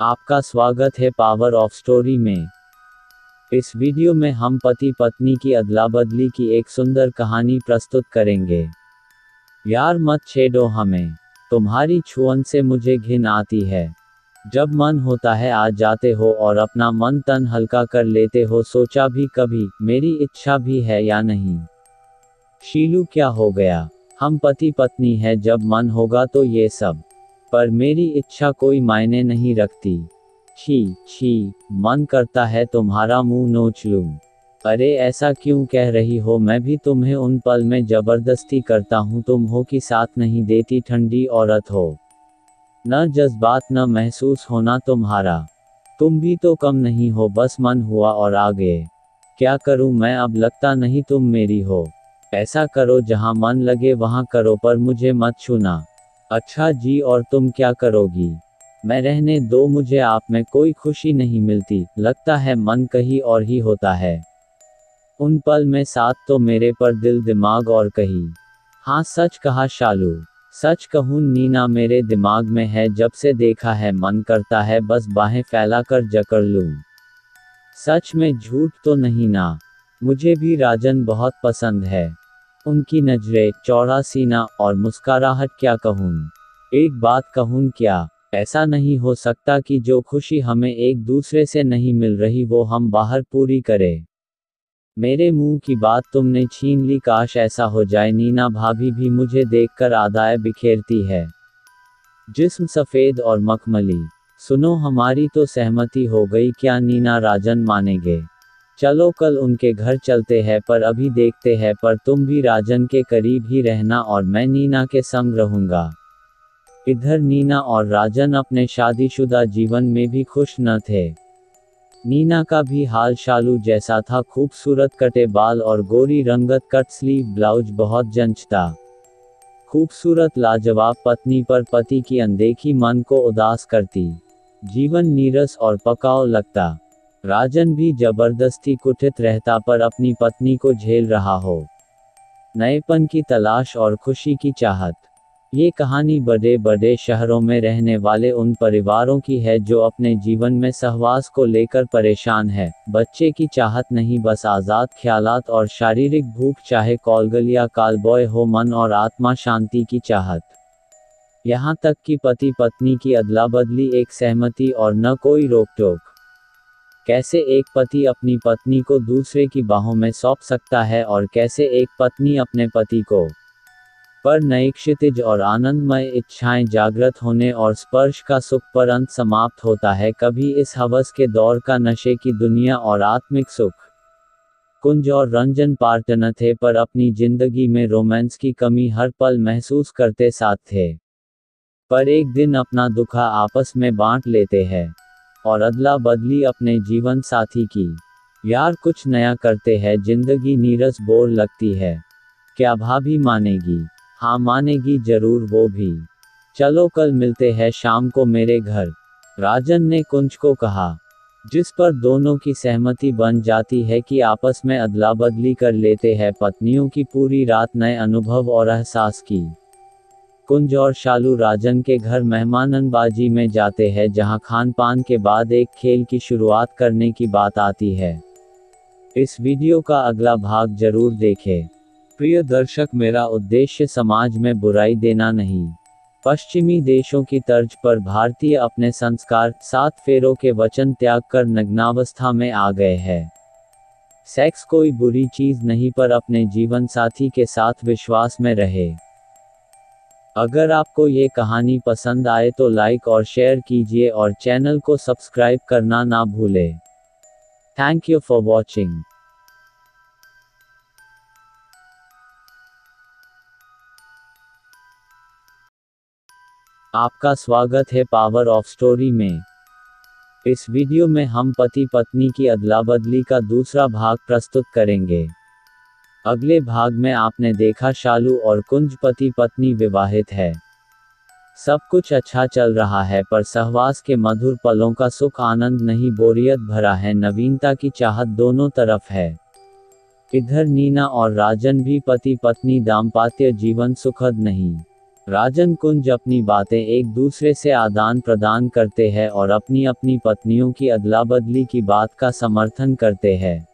आपका स्वागत है पावर ऑफ़ स्टोरी में। इस वीडियो में हम पति पत्नी की अदला बदली की एक सुंदर कहानी प्रस्तुत करेंगे। यार मत छेड़ो हमें, तुम्हारी छुअन से मुझे घिन आती है। जब मन होता है आ जाते हो और अपना मन तन हल्का कर लेते हो सोचा भी कभी, मेरी इच्छा भी है या नहीं? शीलू क्या हो गया? हम पति पत्नी है जब मन होगा तो ये सब। पर मेरी इच्छा कोई मायने नहीं रखती। छी छी, मन करता है तुम्हारा मुँह नोच लूँ। अरे ऐसा क्यों कह रही हो? मैं भी तुम्हें उन पल में ज़बरदस्ती करता हूँ, तुम हो कि साथ नहीं देती ठंडी औरत हो। न जज्बात, न महसूस होना तुम्हारा। तुम भी तो कम नहीं हो, बस मन हुआ और आ गए क्या करूँ मैं? अब लगता नहीं तुम मेरी हो। ऐसा करो, जहाँ मन लगे वहाँ करो, पर मुझे मत छूना। अच्छा जी, और तुम क्या करोगी? मैं रहने दो, मुझे आप में कोई खुशी नहीं मिलती, लगता है मन कहीं और ही होता है। उन पल में साथ तो मेरे पर दिल दिमाग और कही। हाँ सच कहा शालू, सच कहूँ, नीना मेरे दिमाग में है, जब से देखा है, मन करता है, बस बाहें फैला कर जकड़ लूँ। सच में झूठ तो नहीं ना, मुझे भी राजन बहुत पसंद है। उनकी नज़रें, चौड़ा सीना और मुस्कुराहट क्या कहूँ? एक बात कहूँ क्या, ऐसा नहीं हो सकता कि जो खुशी हमें एक दूसरे से नहीं मिल रही वो हम बाहर पूरी करें। मेरे मुँह की बात तुमने छीन ली, काश ऐसा हो जाए। नीना भाभी भी मुझे देखकर आदाय बिखेरती है। जिस्म सफ़ेद और मखमली। सुनो, हमारी तो सहमति हो गई, क्या नीना राजन मानेगे? चलो कल उनके घर चलते हैं, पर अभी देखते हैं, पर तुम भी राजन के करीब ही रहना और मैं नीना के संग रहूँगा। इधर नीना और राजन अपने शादीशुदा जीवन में भी खुश न थे। नीना का भी हाल शालू जैसा था, खूबसूरत कटे बाल और गोरी रंगत कट स्लीव ब्लाउज बहुत जंचता खूबसूरत लाजवाब पत्नी पर पति की अनदेखी मन को उदास करती। जीवन नीरस और पकाओ लगता। राजन भी ज़बरदस्ती कुटित रहता पर अपनी पत्नी को झेल रहा हो। नएपन की तलाश और खुशी की चाहत। ये कहानी बड़े बड़े शहरों में रहने वाले उन परिवारों की है जो अपने जीवन में सहवास को लेकर परेशान है। बच्चे की चाहत नहीं, बस आज़ाद ख्यालात और शारीरिक भूख, चाहे कॉलगल या कालबॉय हो, मन और आत्मा शांति की चाहत। यहाँ तक कि पति पत्नी की अदला बदली एक सहमति और न कोई रोक टोक कैसे एक पति अपनी पत्नी को दूसरे की बाहों में सौंप सकता है और कैसे एक पत्नी अपने पति को पर नए क्षितिज और आनंदमय इच्छाएँ जागृत होने और स्पर्श का सुख पर अंत समाप्त होता है, कभी इस हवस के दौर का नशे की दुनिया और आत्मिक सुख। कुंज और रंजन पार्टनर थे, पर अपनी ज़िंदगी में रोमांस की कमी हर पल महसूस करते साथ थे। पर एक दिन अपना दुखा आपस में बांट लेते हैं। और अदला बदली अपने जीवन साथी की। यार कुछ नया करते हैं, ज़िंदगी नीरस बोर लगती है। क्या भाभी मानेगी? हाँ मानेगी ज़रूर वो भी। चलो कल मिलते हैं, शाम को मेरे घर। राजन ने कुंज को कहा, जिस पर दोनों की सहमति बन जाती है कि आपस में अदला बदली कर लेते हैं, पत्नियों की पूरी रात नए अनुभव और एहसास की। कुंज और शालू राजन के घर मेहमाननबाजी में जाते हैं, जहाँ खान पान के बाद एक खेल की शुरुआत करने की बात आती है। इस वीडियो का अगला भाग ज़रूर देखें। प्रिय दर्शक, मेरा उद्देश्य समाज में बुराई देना नहीं। पश्चिमी देशों की तर्ज पर भारतीय अपने संस्कार, सात फेरों के वचन त्याग कर नग्नावस्था में आ गए हैं। सेक्स कोई बुरी चीज़ नहीं, पर अपने जीवन साथी के साथ विश्वास में रहे। अगर आपको ये कहानी पसंद आए तो लाइक और शेयर कीजिए और चैनल को सब्सक्राइब करना ना भूलें। थैंक यू फॉर वॉचिंग आपका स्वागत है पावर ऑफ़ स्टोरी में। इस वीडियो में हम पति पत्नी की अदला बदली का दूसरा भाग प्रस्तुत करेंगे। अगले भाग में आपने देखा शालू और कुंज पति पत्नी विवाहित है। सब कुछ अच्छा चल रहा है पर सहवास के मधुर पलों का सुख आनंद नहीं, बोरियत भरा है, नवीनता की चाहत दोनों तरफ़ है। इधर नीना और राजन भी पति पत्नी दाम्पत्य जीवन सुखद नहीं। राजन कुंज अपनी बातें एक दूसरे से आदान प्रदान करते हैं और अपनी अपनी पत्नियों की अदला बदली की बात का समर्थन करते हैं।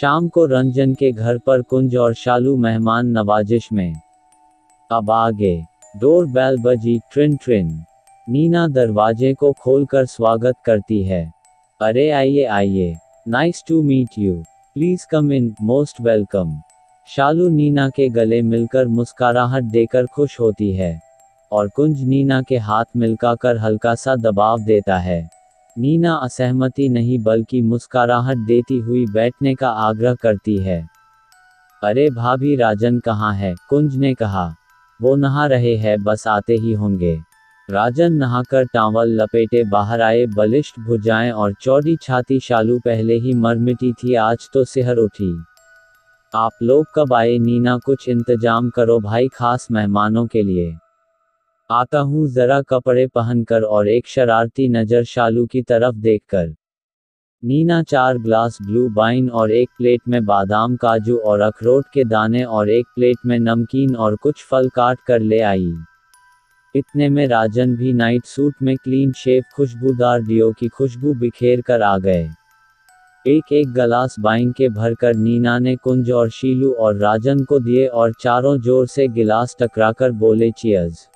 शाम को रंजन के घर पर कुंज और शालू मेहमान नवाजिश में। अब आगे, डोर बैल बजी, ट्रिन ट्रिन। नीना दरवाजे को खोलकर स्वागत करती है। अरे आइए आइए। Nice to meet you please come in most welcome Shalu Neena के गले मिलकर मुस्काराहट देकर खुश होती है। और कुंज नीना के हाथ मिलकाकर हल्का सा दबाव देता है। नीना असहमति नहीं बल्कि मुस्काराहट देती हुई बैठने का आग्रह करती है। अरे भाभी राजन कहाँ है? कुंज ने कहा। वो नहा रहे हैं, बस आते ही होंगे। राजन नहाकर टावल लपेटे बाहर आए, बलिष्ठ भुजाएँ और चौड़ी छाती शालू पहले ही मरमिटी थी, आज तो सिहर उठी। आप लोग कब आए? नीना कुछ इंतज़ाम करो भाई, खास मेहमानों के लिए। आता हूँ जरा कपड़े पहनकर और एक शरारती नज़र शालू की तरफ़ देखकर। नीना चार ग्लास ब्लू बाइन और एक प्लेट में बादाम, काजू और अखरोट के दाने और एक प्लेट में नमकीन और कुछ फल काट कर ले आई। इतने में राजन भी नाइट सूट में क्लीन शेव खुशबूदार डियो की खुशबू बिखेर कर आ गए। एक एक गलास बाइन के भरकर नीना ने कुंज और शीलू और राजन को दिए और चारों ज़ोर से गिलास टकराकर बोले चियर्स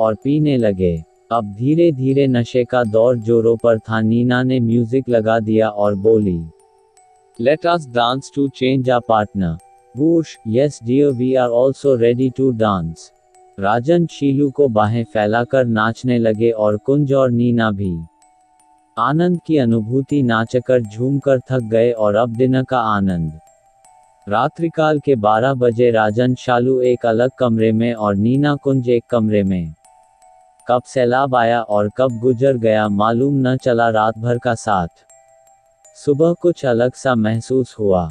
और पीने लगे। अब धीरे धीरे नशे का दौर जोरों पर था। नीना ने म्यूज़िक लगा दिया और बोली let us dance to change a partner whoosh yes dear we are also ready to dance Rajan Shilu को बाहें फैलाकर नाचने लगे और कुंज और नीना भी। आनंद की अनुभूति नाचकर झूमकर थक गए और अब दिन का आनंद। रात्रिकाल के 12 बजे राजन, शालू एक अलग कमरे में और नीना कुंज एक कमरे में। कब सैलाब आया और कब गुजर गया मालूम न चला रात भर का साथ। सुबह कुछ अलग सा महसूस हुआ।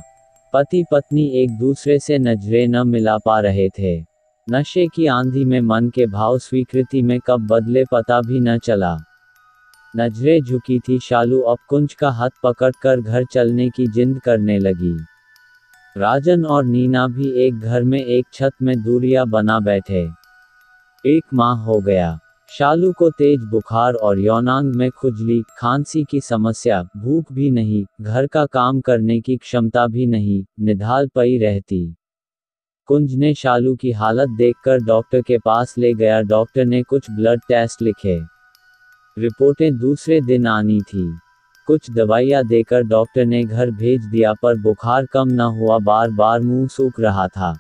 पति पत्नी एक दूसरे से नजरे न मिला पा रहे थे। नशे की आंधी में मन के भाव स्वीकृति में कब बदले पता भी न चला। नजरे झुकी थी शालू अब कुंज का हाथ पकड़कर घर चलने की जिंद करने लगी। राजन और नीना भी एक घर में एक छत में दूरिया बना बैठे। एक माह हो गया। शालू को तेज बुखार और यौनांग में खुजली, खांसी की समस्या, भूख भी नहीं, घर का काम करने की क्षमता भी नहीं, निधाल पई रहती। कुंज ने शालू की हालत देखकर डॉक्टर के पास ले गया, डॉक्टर ने कुछ ब्लड टेस्ट लिखे। रिपोर्टें दूसरे दिन आनी थी। कुछ दवाइयाँ देकर डॉक्टर ने घर भेज दिया, पर बुखार कम न हुआ बार बार मुँह सूख रहा था।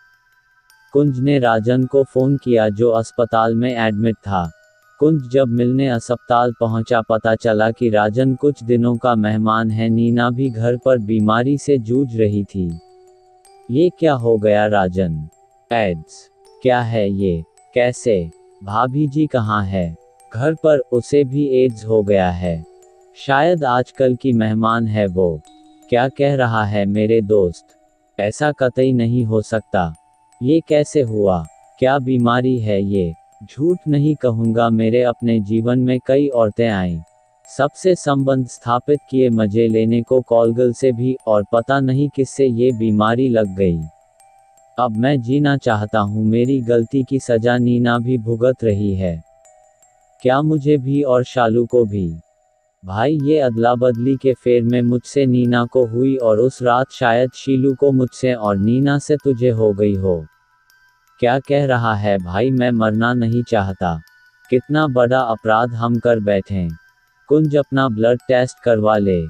कुंज ने राजन को फ़ोन किया, जो अस्पताल में एडमिट था। कुंज जब मिलने अस्पताल पहुँचा, पता चला कि राजन कुछ दिनों का मेहमान है। नीना भी घर पर बीमारी से जूझ रही थी। ये क्या हो गया राजन? एड्स क्या है ये? कैसे? भाभी जी कहाँ है? घर पर उसे भी एड्स हो गया है। शायद आजकल की मेहमान है वो। क्या कह रहा है मेरे दोस्त? ऐसा कतई नहीं हो सकता। ये कैसे हुआ? क्या बीमारी है ये? झूठ नहीं कहूँगा, मेरे अपने जीवन में कई औरतें आईं। सबसे संबंध स्थापित किए मज़े लेने को कॉलगल से भी, और पता नहीं किससे ये बीमारी लग गई। अब मैं जीना चाहता हूँ, मेरी गलती की सजा नीना भी भुगत रही है। क्या मुझे भी और शालू को भी। भाई, ये अदला बदली के फेर में मुझसे नीना को हुई, और उस रात शायद शीलू को मुझसे, और नीना से तुझे हो गई हो। क्या कह रहा है भाई मैं मरना नहीं चाहता। कितना बड़ा अपराध हम कर बैठे कुंज अपना ब्लड टेस्ट करवा ले।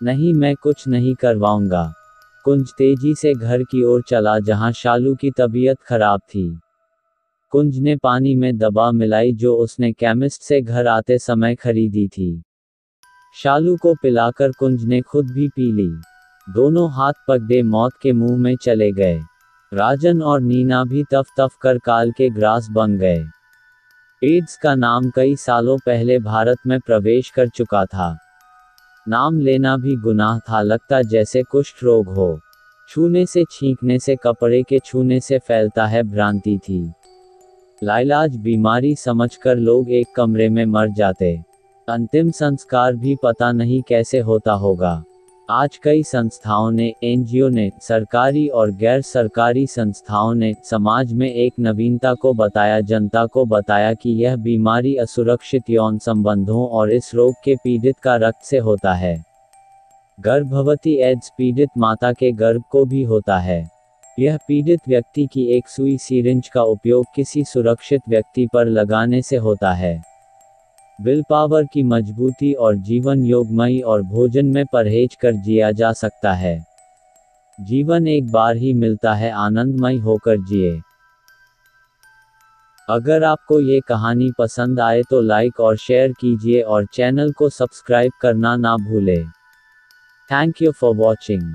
नहीं मैं कुछ नहीं करवाऊँगा। कुंज तेज़ी से घर की ओर चला जहाँ शालू की तबीयत खराब थी। कुंज ने पानी में दबा मिलाई जो उसने केमिस्ट से घर आते समय खरीदी थी। शालू को पिलाकर कुंज ने खुद भी पी ली। दोनों हाथ पगडे मौत के मुँह में चले गए। राजन और नीना भी तफ तफ कर काल के ग्रास बन गए। एड्स का नाम कई सालों पहले भारत में प्रवेश कर चुका था। नाम लेना भी गुनाह था, लगता जैसे कुष्ठ रोग हो। छूने से छींकने से कपड़े के छूने से फैलता है भ्रांति थी। लाइलाज बीमारी समझकर लोग एक कमरे में मर जाते। अंतिम संस्कार भी पता नहीं कैसे होता होगा। आज कई संस्थाओं ने, एनजीओ ने, सरकारी और गैर सरकारी संस्थाओं ने, समाज में एक नवीनता को बताया, जनता को बताया कि यह बीमारी असुरक्षित यौन संबंधों और इस रोग के पीड़ित का रक्त से होता है। गर्भवती एड्स पीड़ित माता के गर्भ को भी होता है। यह पीड़ित व्यक्ति की एक सुई सीरिंज का उपयोग किसी सुरक्षित व्यक्ति पर लगाने से होता है। विल पावर की मजबूती और जीवन योगमयी और भोजन में परहेज कर जिया जा सकता है। जीवन एक बार ही मिलता है, आनंदमय होकर जिए। अगर आपको ये कहानी पसंद आए तो लाइक और शेयर कीजिए और चैनल को सब्सक्राइब करना ना भूले। Thank you for watching.